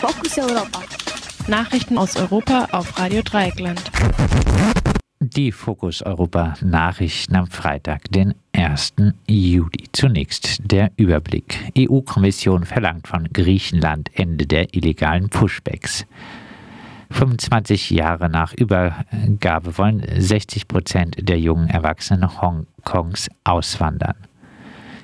Fokus Europa. Nachrichten aus Europa auf Radio Dreieckland. Die Fokus Europa Nachrichten am Freitag, den 1. Juli. Zunächst der Überblick. EU-Kommission verlangt von Griechenland Ende der illegalen Pushbacks. 25 Jahre nach Übergabe wollen 60 Prozent der jungen Erwachsenen Hongkongs auswandern.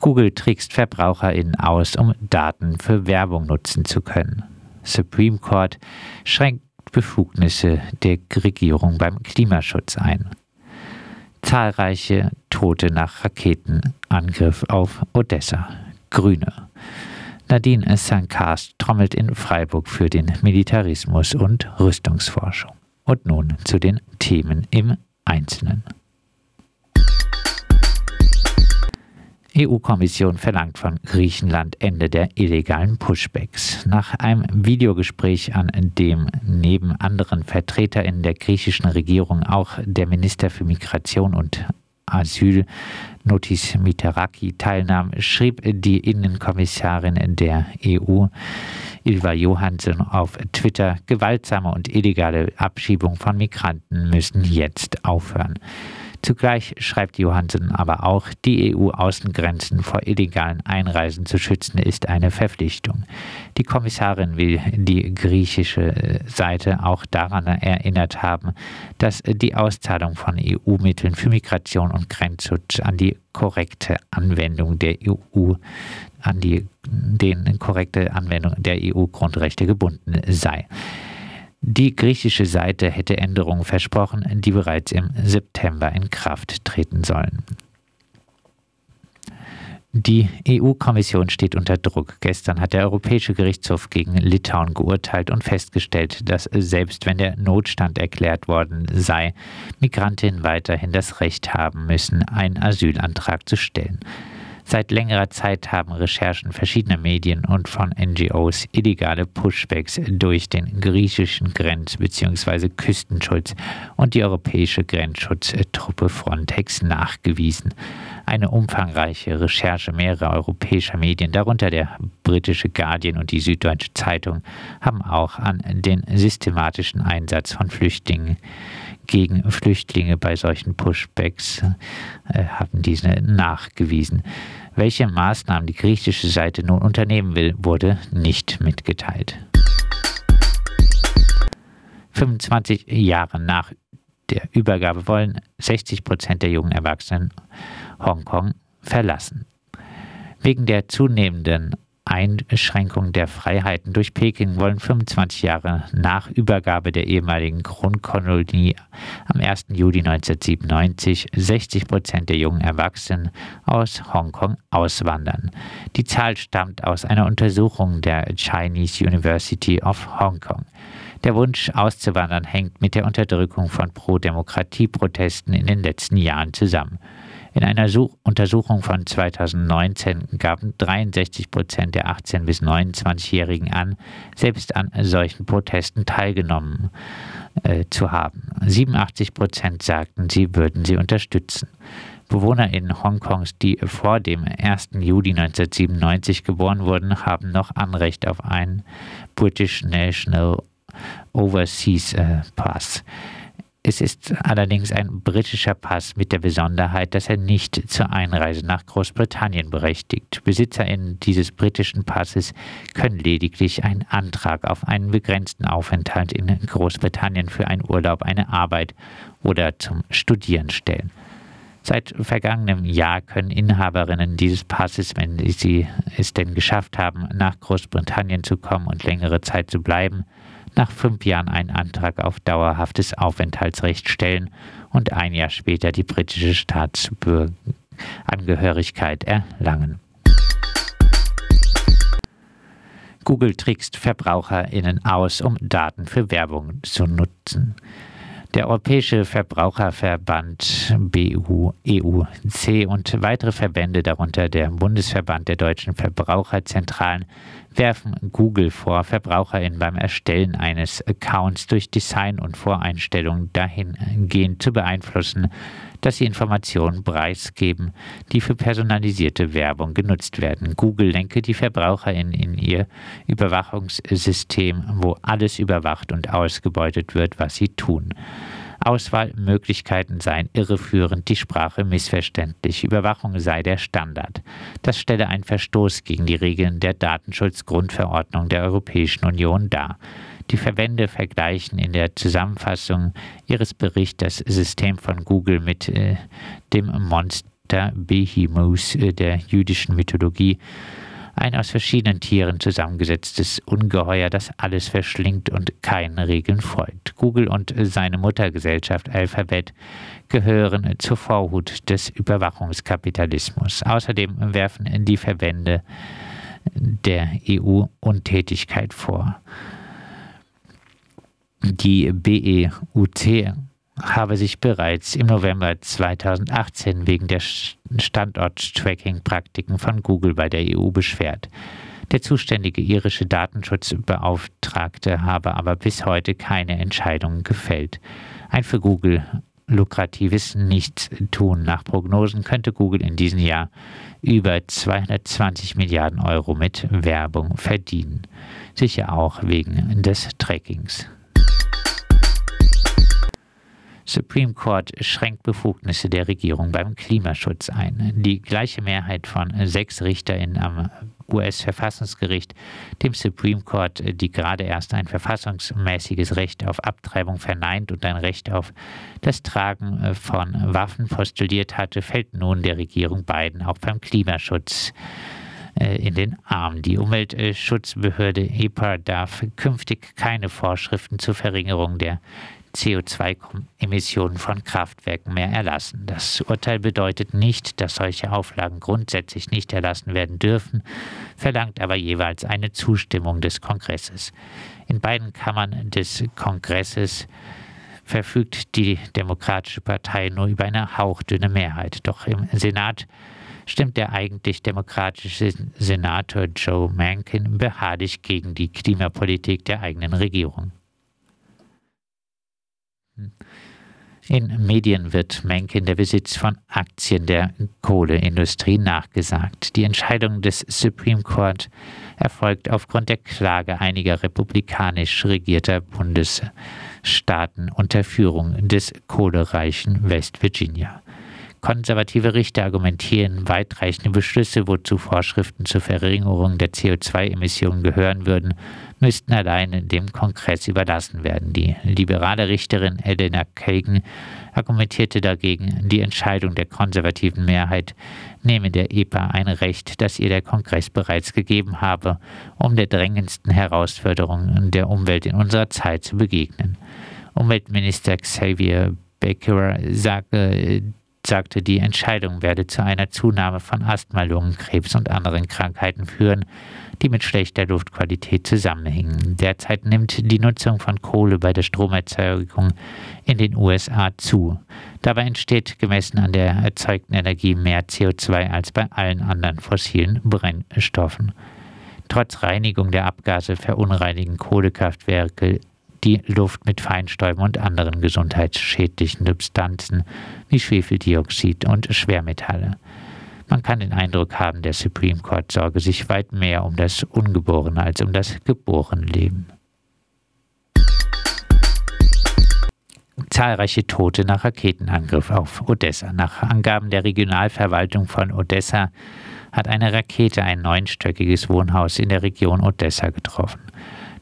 Google trickst VerbraucherInnen aus, um Daten für Werbung nutzen zu können. Supreme Court schränkt Befugnisse der Regierung beim Klimaschutz ein. Zahlreiche Tote nach Raketenangriff auf Odessa. Grüne. Nadine Sankast trommelt in Freiburg für den Militarismus und Rüstungsforschung. Und nun zu den Themen im Einzelnen. EU-Kommission verlangt von Griechenland Ende der illegalen Pushbacks. Nach einem Videogespräch, an dem neben anderen VertreterInnen der griechischen Regierung auch der Minister für Migration und Asyl Notis Miteraki teilnahm, schrieb die Innenkommissarin der EU, Ilva Johansson, auf Twitter, gewaltsame und illegale Abschiebung von Migranten müssen jetzt aufhören. Zugleich schreibt Johansen aber auch, die EU-Außengrenzen vor illegalen Einreisen zu schützen, ist eine Verpflichtung. Die Kommissarin will die griechische Seite auch daran erinnert haben, dass die Auszahlung von EU-Mitteln für Migration und Grenzschutz an die korrekte Anwendung der EU an die den korrekte Anwendung der EU-Grundrechte gebunden sei. Die griechische Seite hätte Änderungen versprochen, die bereits im September in Kraft treten sollen. Die EU-Kommission steht unter Druck. Gestern hat der Europäische Gerichtshof gegen Litauen geurteilt und festgestellt, dass selbst wenn der Notstand erklärt worden sei, Migrantinnen weiterhin das Recht haben müssen, einen Asylantrag zu stellen. Seit längerer Zeit haben Recherchen verschiedener Medien und von NGOs illegale Pushbacks durch den griechischen Grenz- bzw. Küstenschutz und die europäische Grenzschutztruppe Frontex nachgewiesen. Eine umfangreiche Recherche mehrerer europäischer Medien, darunter der britische Guardian und die Süddeutsche Zeitung, haben auch an den systematischen Einsatz von Flüchtlingen gegen Flüchtlinge bei solchen Pushbacks äh, haben diese nachgewiesen. Welche Maßnahmen die griechische Seite nun unternehmen will, wurde nicht mitgeteilt. 25 Jahre nach der Übergabe wollen 60 Prozent der jungen Erwachsenen Hongkong verlassen. Wegen der zunehmenden Einschränkung der Freiheiten durch Peking wollen 25 Jahre nach Übergabe der ehemaligen Grundkolonie am 1. Juli 1997 60 Prozent der jungen Erwachsenen aus Hongkong auswandern. Die Zahl stammt aus einer Untersuchung der Chinese University of Hong Kong. Der Wunsch auszuwandern hängt mit der Unterdrückung von Pro-Demokratie-Protesten in den letzten Jahren zusammen. In einer Such Untersuchung von 2019 gaben 63 Prozent der 18- bis 29-Jährigen an, selbst an solchen Protesten teilgenommen äh, zu haben. 87 Prozent sagten, sie würden sie unterstützen. Bewohner in Hongkongs, die vor dem 1. Juli 1997 geboren wurden, haben noch Anrecht auf einen British National Overseas äh, Pass. Es ist allerdings ein britischer Pass mit der Besonderheit, dass er nicht zur Einreise nach Großbritannien berechtigt. BesitzerInnen dieses britischen Passes können lediglich einen Antrag auf einen begrenzten Aufenthalt in Großbritannien für einen Urlaub, eine Arbeit oder zum Studieren stellen. Seit vergangenem Jahr können Inhaberinnen dieses Passes, wenn sie es denn geschafft haben, nach Großbritannien zu kommen und längere Zeit zu bleiben, nach fünf Jahren einen Antrag auf dauerhaftes Aufenthaltsrecht stellen und ein Jahr später die britische Staatsangehörigkeit erlangen. Google trickst VerbraucherInnen aus, um Daten für Werbung zu nutzen. Der Europäische Verbraucherverband BU-EUC und weitere Verbände, darunter der Bundesverband der deutschen Verbraucherzentralen, werfen Google vor, VerbraucherInnen beim Erstellen eines Accounts durch Design und Voreinstellungen dahingehend zu beeinflussen, dass sie Informationen preisgeben, die für personalisierte Werbung genutzt werden. Google lenke die VerbraucherInnen in ihr Überwachungssystem, wo alles überwacht und ausgebeutet wird, was sie tun. Auswahlmöglichkeiten seien irreführend, die Sprache missverständlich, Überwachung sei der Standard. Das stelle einen Verstoß gegen die Regeln der Datenschutzgrundverordnung der Europäischen Union dar. Die Verbände vergleichen in der Zusammenfassung ihres Berichts das System von Google mit äh, dem Monster Behemoth äh, der jüdischen Mythologie ein aus verschiedenen Tieren zusammengesetztes Ungeheuer, das alles verschlingt und keinen Regeln folgt. Google und seine Muttergesellschaft Alphabet gehören zur Vorhut des Überwachungskapitalismus. Außerdem werfen die Verbände der EU Untätigkeit vor. Die BEUT habe sich bereits im November 2018 wegen der Standort-Tracking-Praktiken von Google bei der EU beschwert. Der zuständige irische Datenschutzbeauftragte habe aber bis heute keine Entscheidungen gefällt. Ein für Google lukratives Nichtstun. Nach Prognosen könnte Google in diesem Jahr über 220 Milliarden Euro mit Werbung verdienen. Sicher auch wegen des Trackings. Supreme Court schränkt Befugnisse der Regierung beim Klimaschutz ein. Die gleiche Mehrheit von sechs RichterInnen am US-Verfassungsgericht, dem Supreme Court, die gerade erst ein verfassungsmäßiges Recht auf Abtreibung verneint und ein Recht auf das Tragen von Waffen postuliert hatte, fällt nun der Regierung Biden auch beim Klimaschutz äh, in den Arm. Die Umweltschutzbehörde EPA darf künftig keine Vorschriften zur Verringerung der CO2-Emissionen von Kraftwerken mehr erlassen. Das Urteil bedeutet nicht, dass solche Auflagen grundsätzlich nicht erlassen werden dürfen, verlangt aber jeweils eine Zustimmung des Kongresses. In beiden Kammern des Kongresses verfügt die Demokratische Partei nur über eine hauchdünne Mehrheit. Doch im Senat stimmt der eigentlich demokratische Senator Joe Manchin beharrlich gegen die Klimapolitik der eigenen Regierung. In Medien wird Mencken der Besitz von Aktien der Kohleindustrie nachgesagt. Die Entscheidung des Supreme Court erfolgt aufgrund der Klage einiger republikanisch regierter Bundesstaaten unter Führung des kohlereichen West Virginia. Konservative Richter argumentieren, weitreichende Beschlüsse, wozu Vorschriften zur Verringerung der CO2-Emissionen gehören würden, müssten alleine dem Kongress überlassen werden. Die liberale Richterin Elena Kagan argumentierte dagegen, die Entscheidung der konservativen Mehrheit nehme der EPA ein Recht, das ihr der Kongress bereits gegeben habe, um der drängendsten Herausforderung der Umwelt in unserer Zeit zu begegnen. Umweltminister Xavier Becker sagte, sagte, die Entscheidung werde zu einer Zunahme von Asthma, Lungenkrebs und anderen Krankheiten führen, die mit schlechter Luftqualität zusammenhängen. Derzeit nimmt die Nutzung von Kohle bei der Stromerzeugung in den USA zu. Dabei entsteht gemessen an der erzeugten Energie mehr CO2 als bei allen anderen fossilen Brennstoffen. Trotz Reinigung der Abgase verunreinigen Kohlekraftwerke die Luft mit Feinstäuben und anderen gesundheitsschädlichen Substanzen wie Schwefeldioxid und Schwermetalle. Man kann den Eindruck haben, der Supreme Court sorge sich weit mehr um das ungeborene als um das geborene Leben. Zahlreiche Tote nach Raketenangriff auf Odessa. Nach Angaben der Regionalverwaltung von Odessa hat eine Rakete ein neunstöckiges Wohnhaus in der Region Odessa getroffen.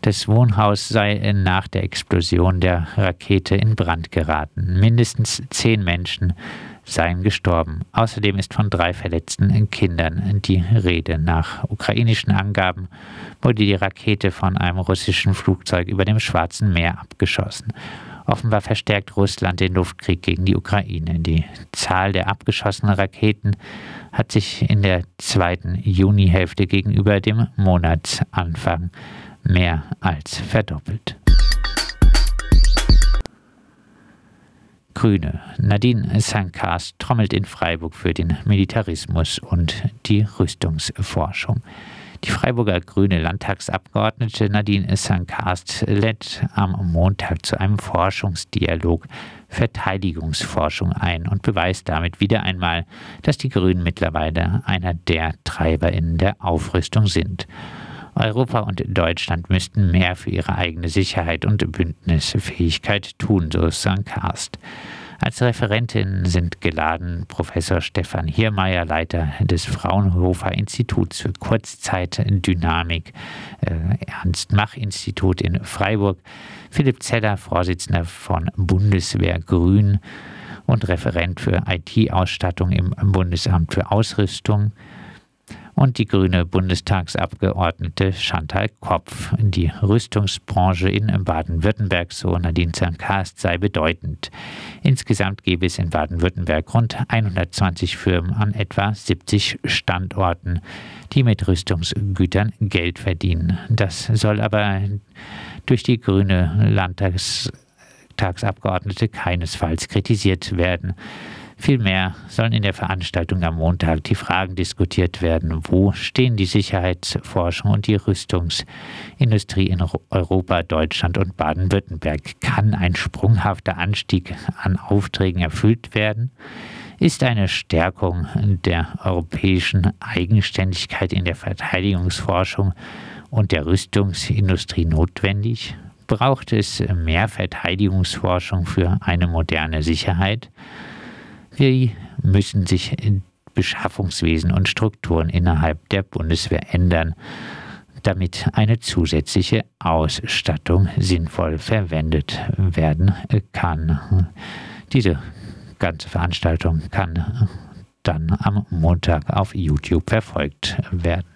Das Wohnhaus sei nach der Explosion der Rakete in Brand geraten. Mindestens zehn Menschen seien gestorben. Außerdem ist von drei verletzten Kindern die Rede. Nach ukrainischen Angaben wurde die Rakete von einem russischen Flugzeug über dem Schwarzen Meer abgeschossen. Offenbar verstärkt Russland den Luftkrieg gegen die Ukraine. Die Zahl der abgeschossenen Raketen hat sich in der zweiten Junihälfte gegenüber dem Monatsanfang mehr als verdoppelt. Grüne. Nadine Sankas trommelt in Freiburg für den Militarismus und die Rüstungsforschung. Die Freiburger grüne Landtagsabgeordnete Nadine Sankast lädt am Montag zu einem Forschungsdialog Verteidigungsforschung ein und beweist damit wieder einmal, dass die Grünen mittlerweile einer der Treiber in der Aufrüstung sind. Europa und Deutschland müssten mehr für ihre eigene Sicherheit und Bündnisfähigkeit tun, so Sankast. Als Referentin sind geladen Professor Stefan Hiermeier, Leiter des Fraunhofer Instituts für Kurzzeitdynamik, äh, Ernst-Mach-Institut in Freiburg, Philipp Zeller, Vorsitzender von Bundeswehr Grün und Referent für IT-Ausstattung im Bundesamt für Ausrüstung, und die grüne Bundestagsabgeordnete Chantal Kopf. Die Rüstungsbranche in Baden-Württemberg, so Nadine Zankast, sei bedeutend. Insgesamt gäbe es in Baden-Württemberg rund 120 Firmen an etwa 70 Standorten, die mit Rüstungsgütern Geld verdienen. Das soll aber durch die grüne Landtagsabgeordnete keinesfalls kritisiert werden. Vielmehr sollen in der Veranstaltung am Montag die Fragen diskutiert werden, wo stehen die Sicherheitsforschung und die Rüstungsindustrie in Europa, Deutschland und Baden-Württemberg? Kann ein sprunghafter Anstieg an Aufträgen erfüllt werden? Ist eine Stärkung der europäischen Eigenständigkeit in der Verteidigungsforschung und der Rüstungsindustrie notwendig? Braucht es mehr Verteidigungsforschung für eine moderne Sicherheit? Wie müssen sich Beschaffungswesen und Strukturen innerhalb der Bundeswehr ändern, damit eine zusätzliche Ausstattung sinnvoll verwendet werden kann. Diese ganze Veranstaltung kann dann am Montag auf YouTube verfolgt werden.